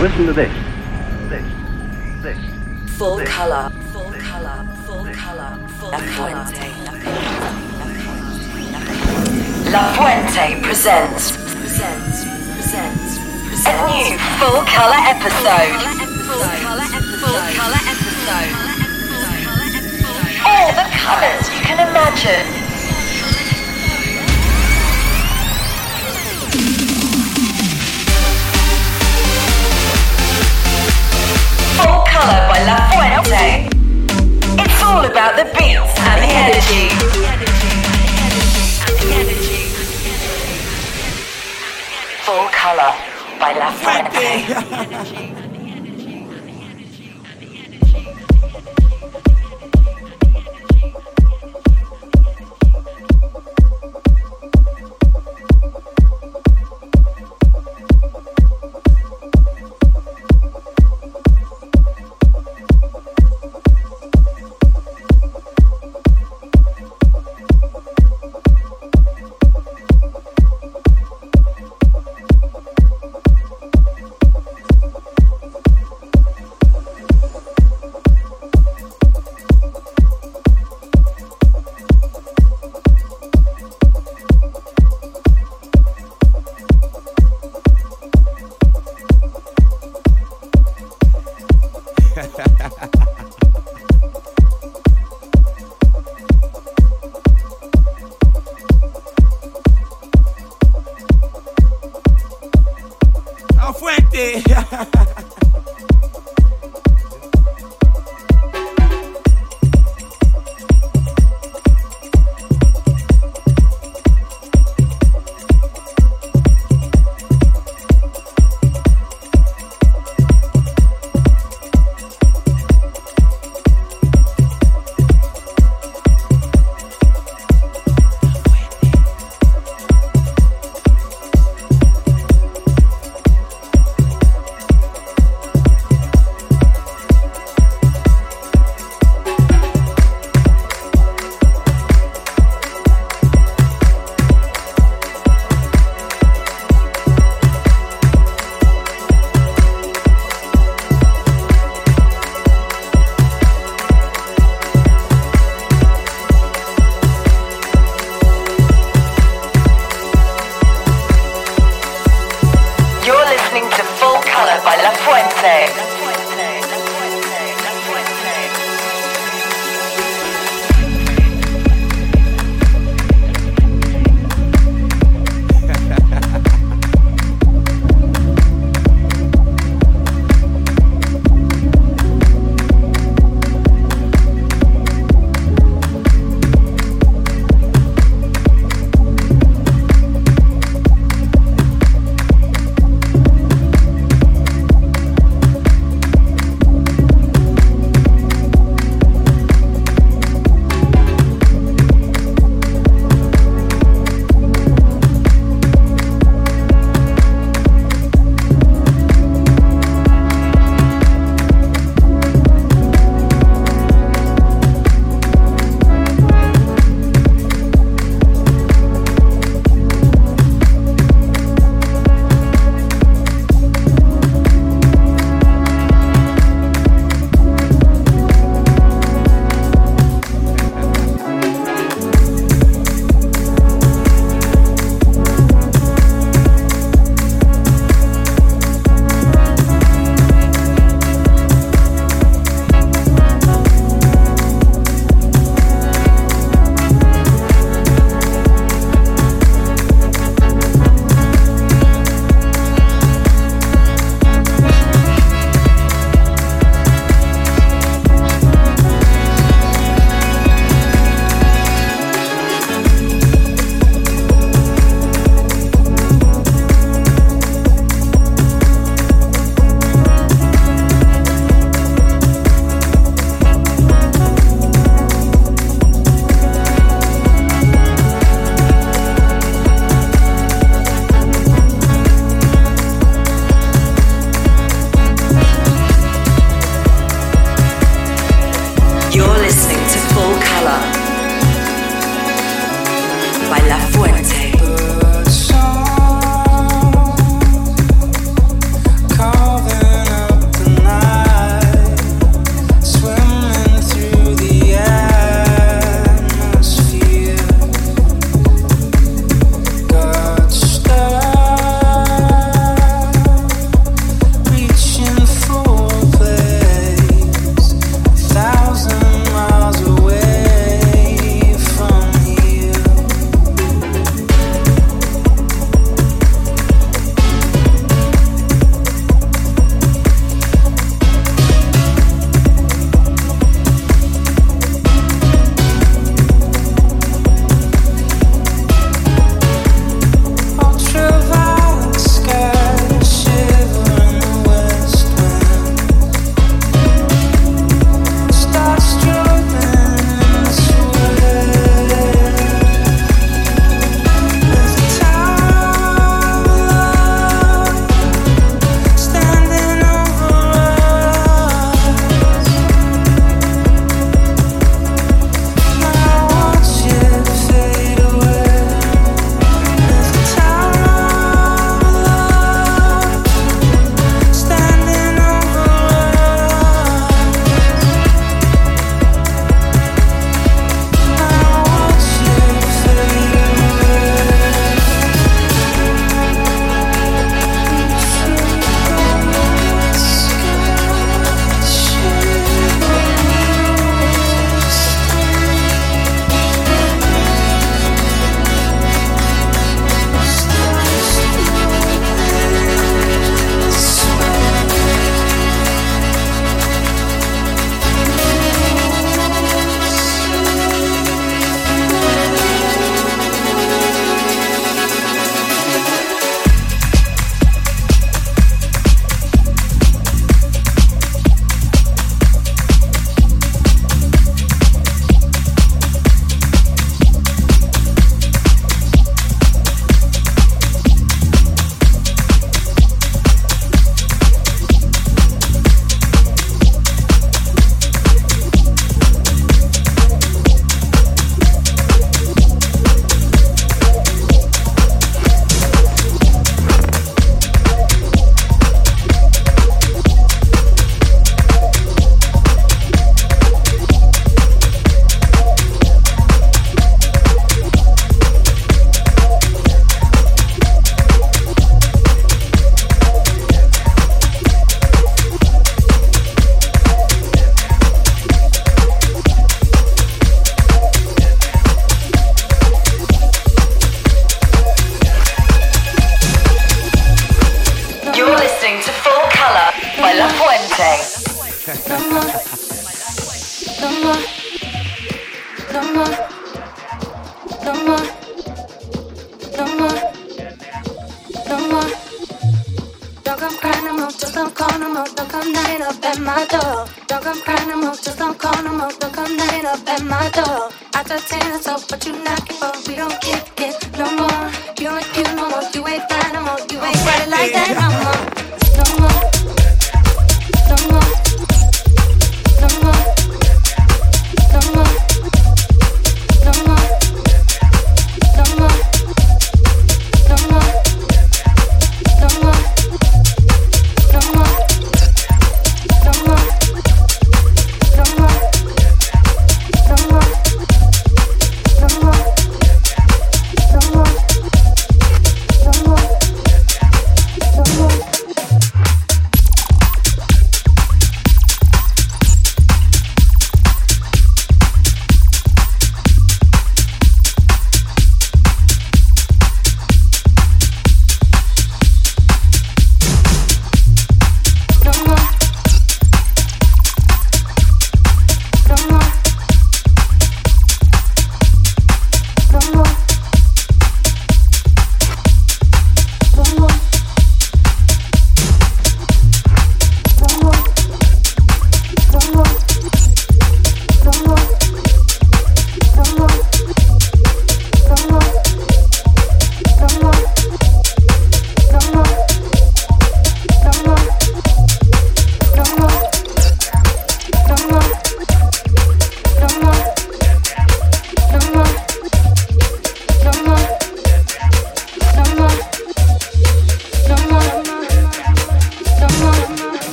Listen to this. This. This. Full color. Full color. Full color. Full La Fuente. La Fuente presents. Presents. Presents. Presents. A new full color episode. Full color episode. Full color episode. All the colors you can imagine. It's all about the beats and the energy. Full Color by La Fuente.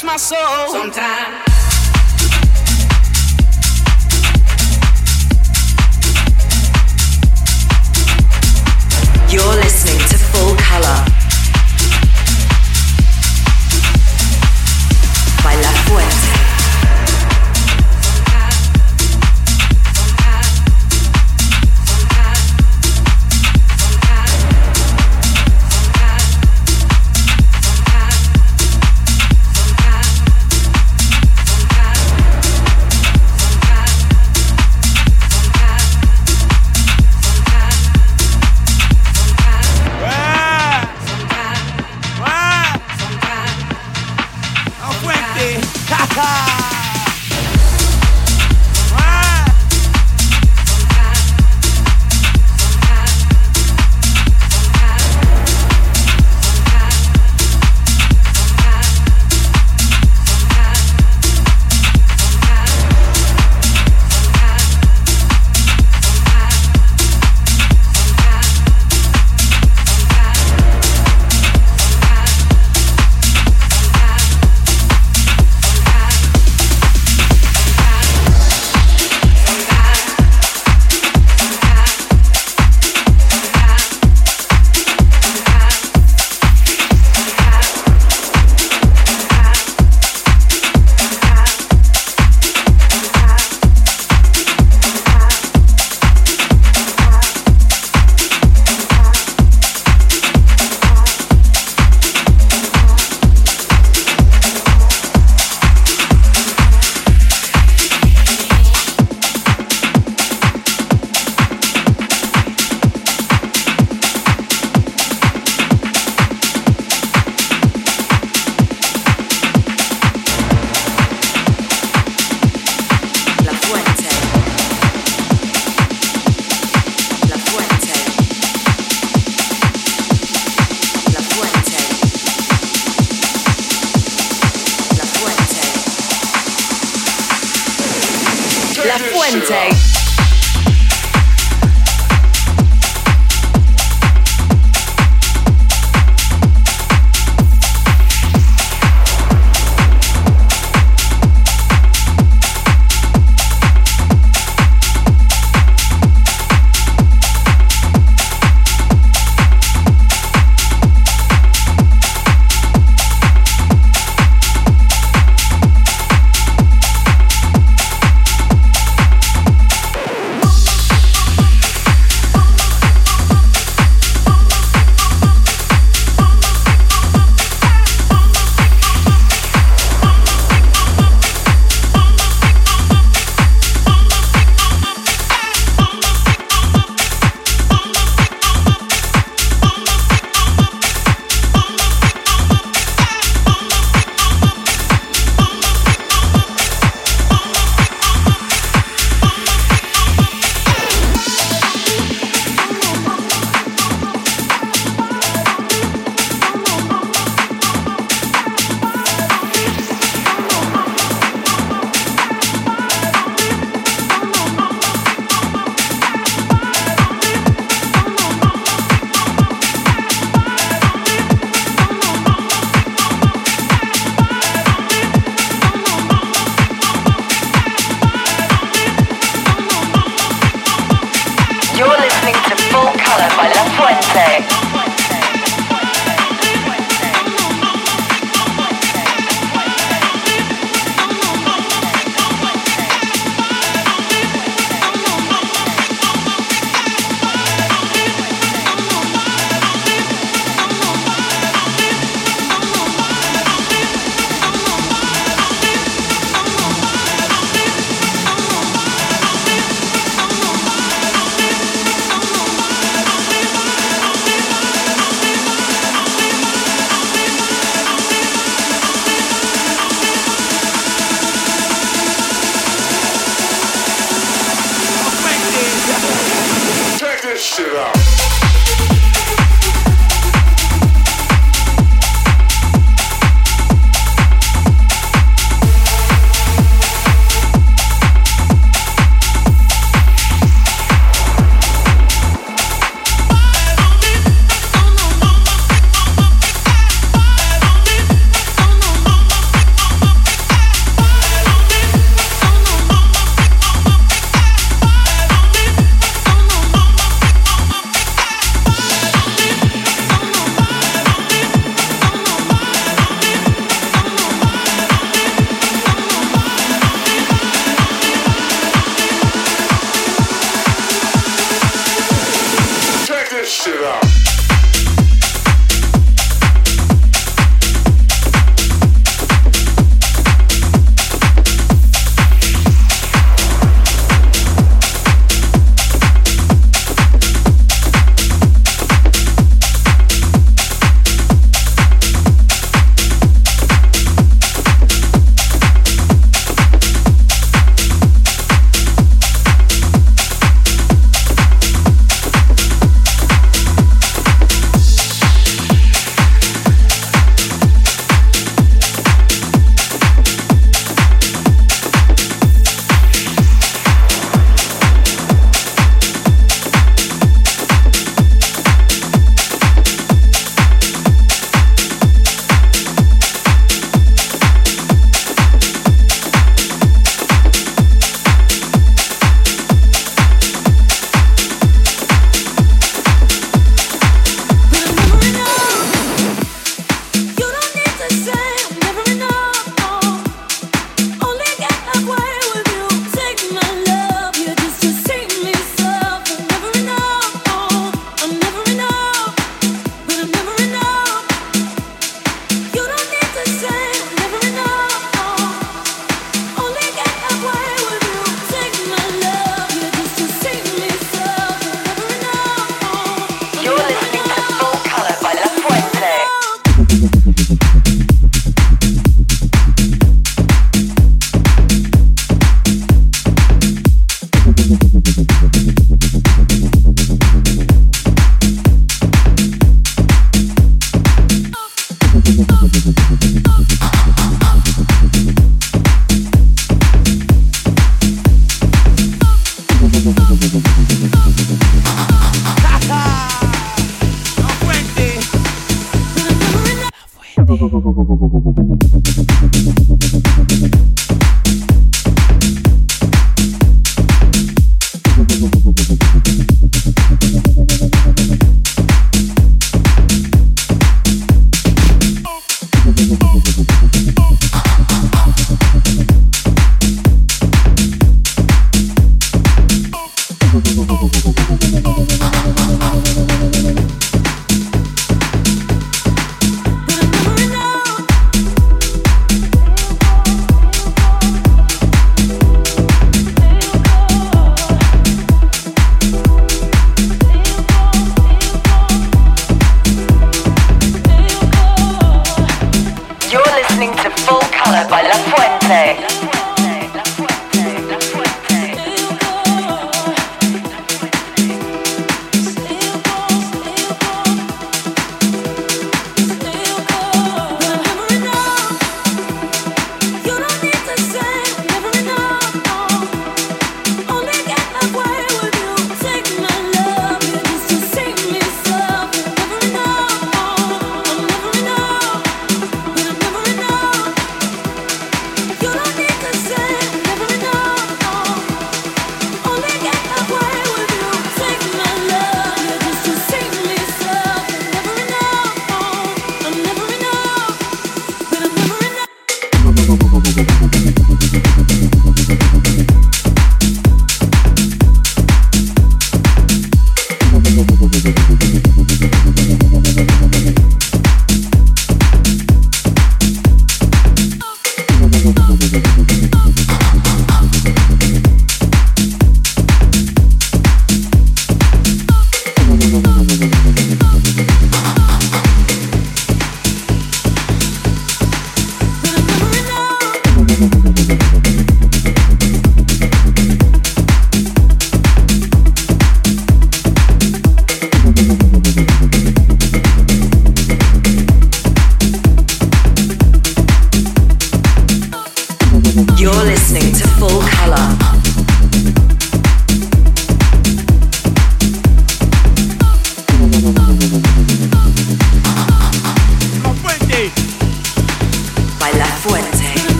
touch my soul. Sometimes. You're listening to Full Color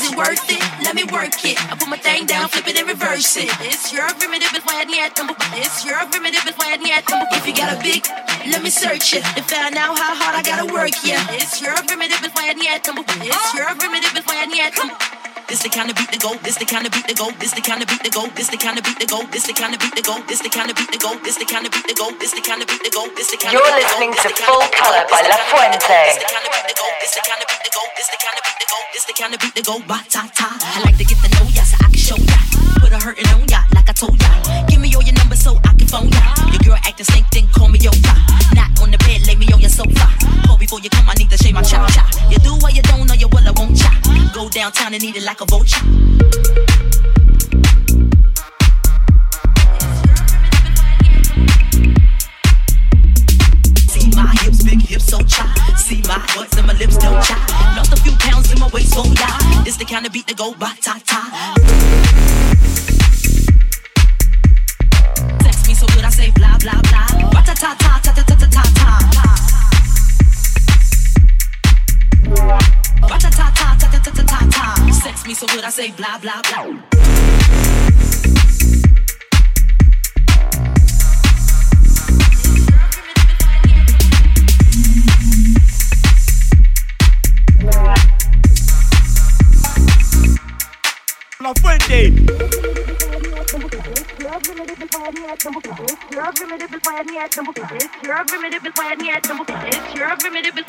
Is it worth it? Let me work it. I put my thing down, flip it and reverse it. It's your primitive, but why had number? It's your primitive, but why had number? If you got a big, let me search it and find out how hard I gotta work. Yeah, it's your primitive, but why had number? It's your primitive, but why had number? This the kind of beat to go. This the kind of beat to go. This the kind of beat to go. This the kind of beat to go. This the kind of beat to go. This the kind of beat to go. This the kind of beat to go. This the kind of beat to go. This the kind of beat to go. You're listening to Full Color by La Fuente. This the kind of beat to go. This the kind of beat to go. This the kind of it's the kind of beat that go ba ta ta. I like to get to know ya so I can show ya. Put a hurtin' on ya like I told ya. Give me all your numbers so I can phone ya. Your girl actin' stink, then call me your ya. Not on the bed, lay me on your sofa. Call before you come, I need to shave my cha cha. You do what you don't, know you will, I won't cha. Go downtown and eat it like a vulture. My hips, big hips so chop. See my and my lips don't chop. Lost a few pounds in my waist. This the kind of beat go ba ta ta. Me so good I say blah blah blah. Ba ta ta ta ta ta ta ta ta. Ba ta ta ta ta ta ta ta ta. Sex me so good I say blah blah blah. La Fuente. primitive is I need primitive I need primitive I need primitive I need primitive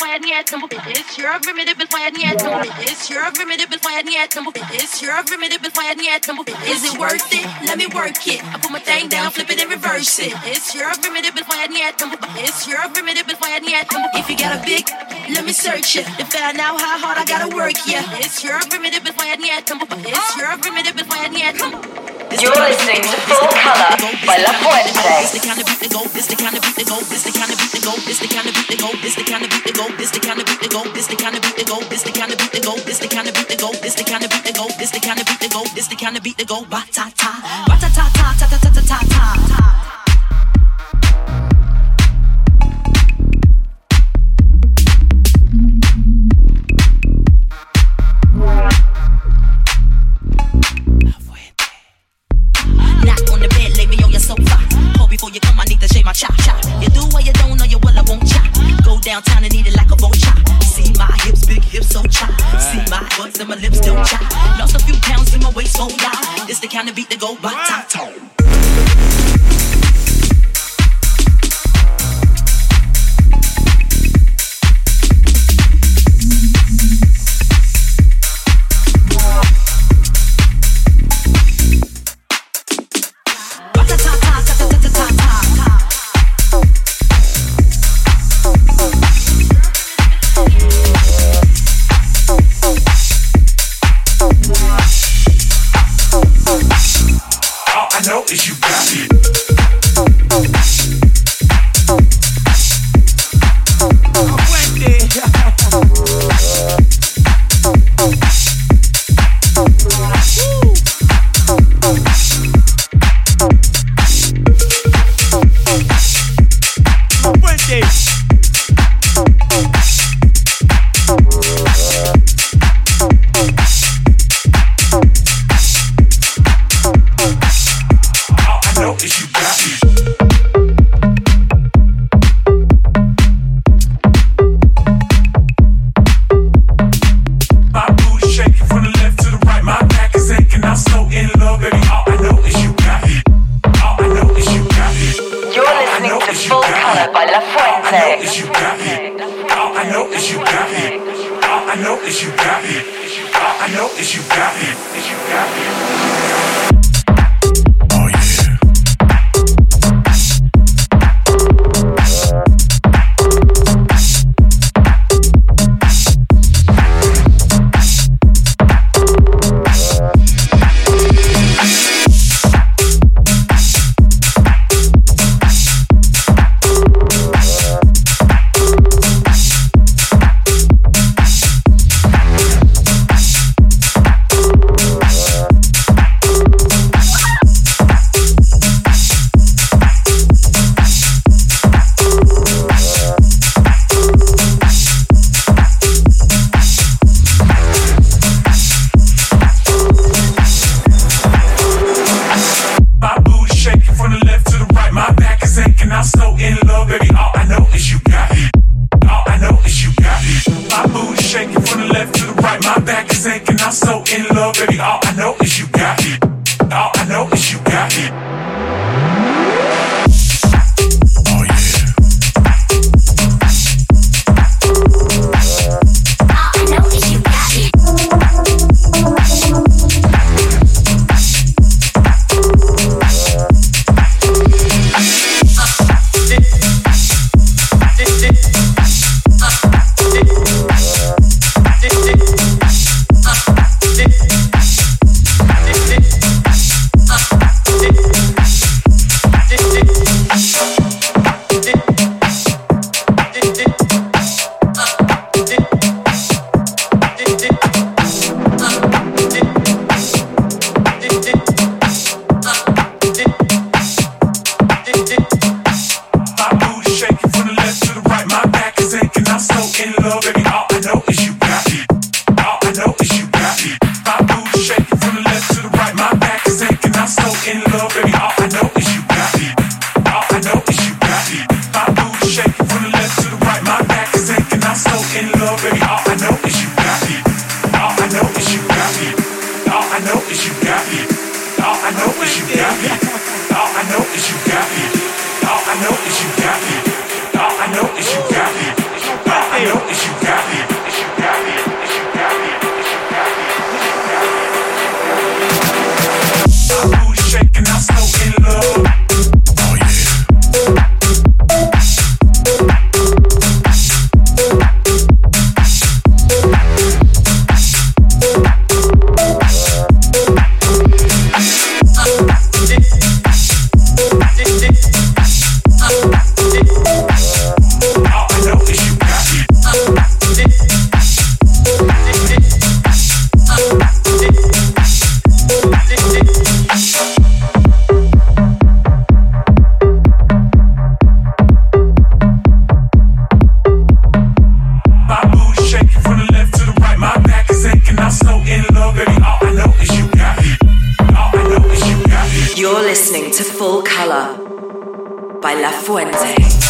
I need primitive I need primitive I need. Is it worth it? Let me work it. I put my thing down, flip it and reverse it. It's your primitive before I need at. Your primitive before I need If you got a big, let me search it to find out how hard I gotta work. Yeah, it's your primitive before I need at number. It's your primitive before I need. You're listening to Full Color by La Fuente. This the kind of beat that go, this the kind of beat that go, this the kind of beat that go, this the kind of beat that go, this the kind of beat that go, this the kind of beat that go, this the kind of beat that go, this the kind of beat that go, this the kind of beat that go, this the kind of beat that go, this the kind of beat that go, this the kind of beat that go, ba ta ta, ba ta ta ta ta ta ta. You do what you don't I won't. Go downtown and eat it like a vulture. See my hips, big hips, so cha. See my butt and my lips don't chop. Lost a few pounds in my waist, so yeah. It's the kind of beat that go by top tone. I know is you got it. Listening to Full Color by La Fuente.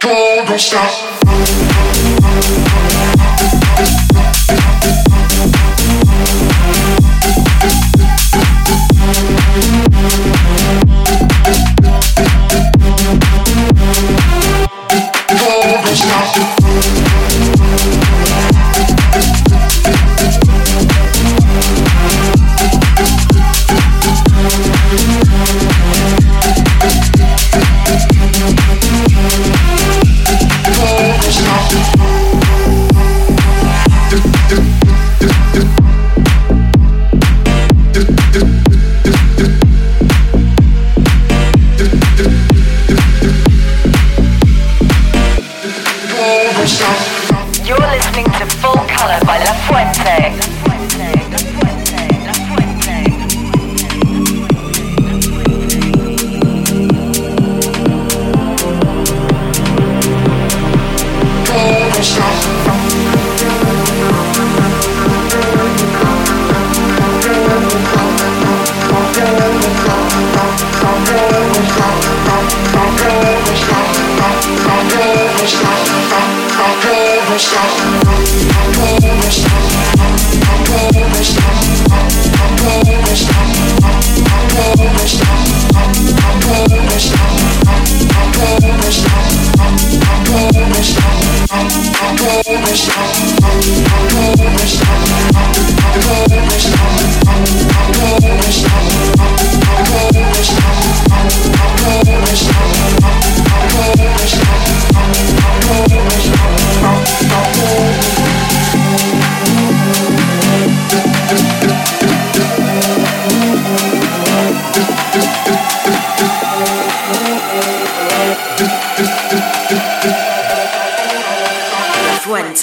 Don't stop.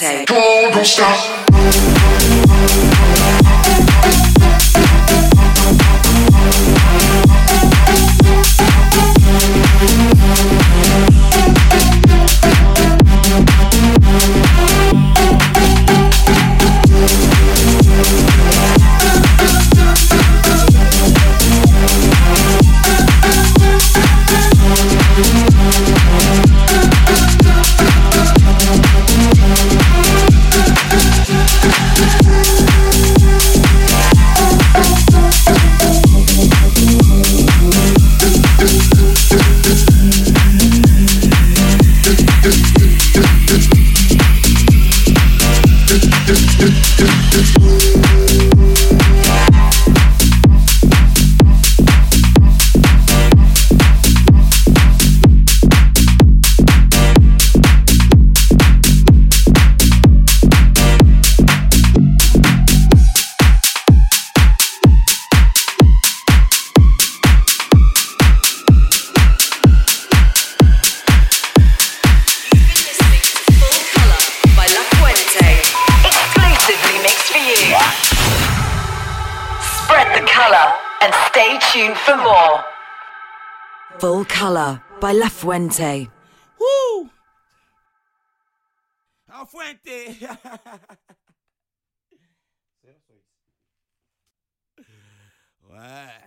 Don't stop. Fuente. Woo! A fuente. ouais.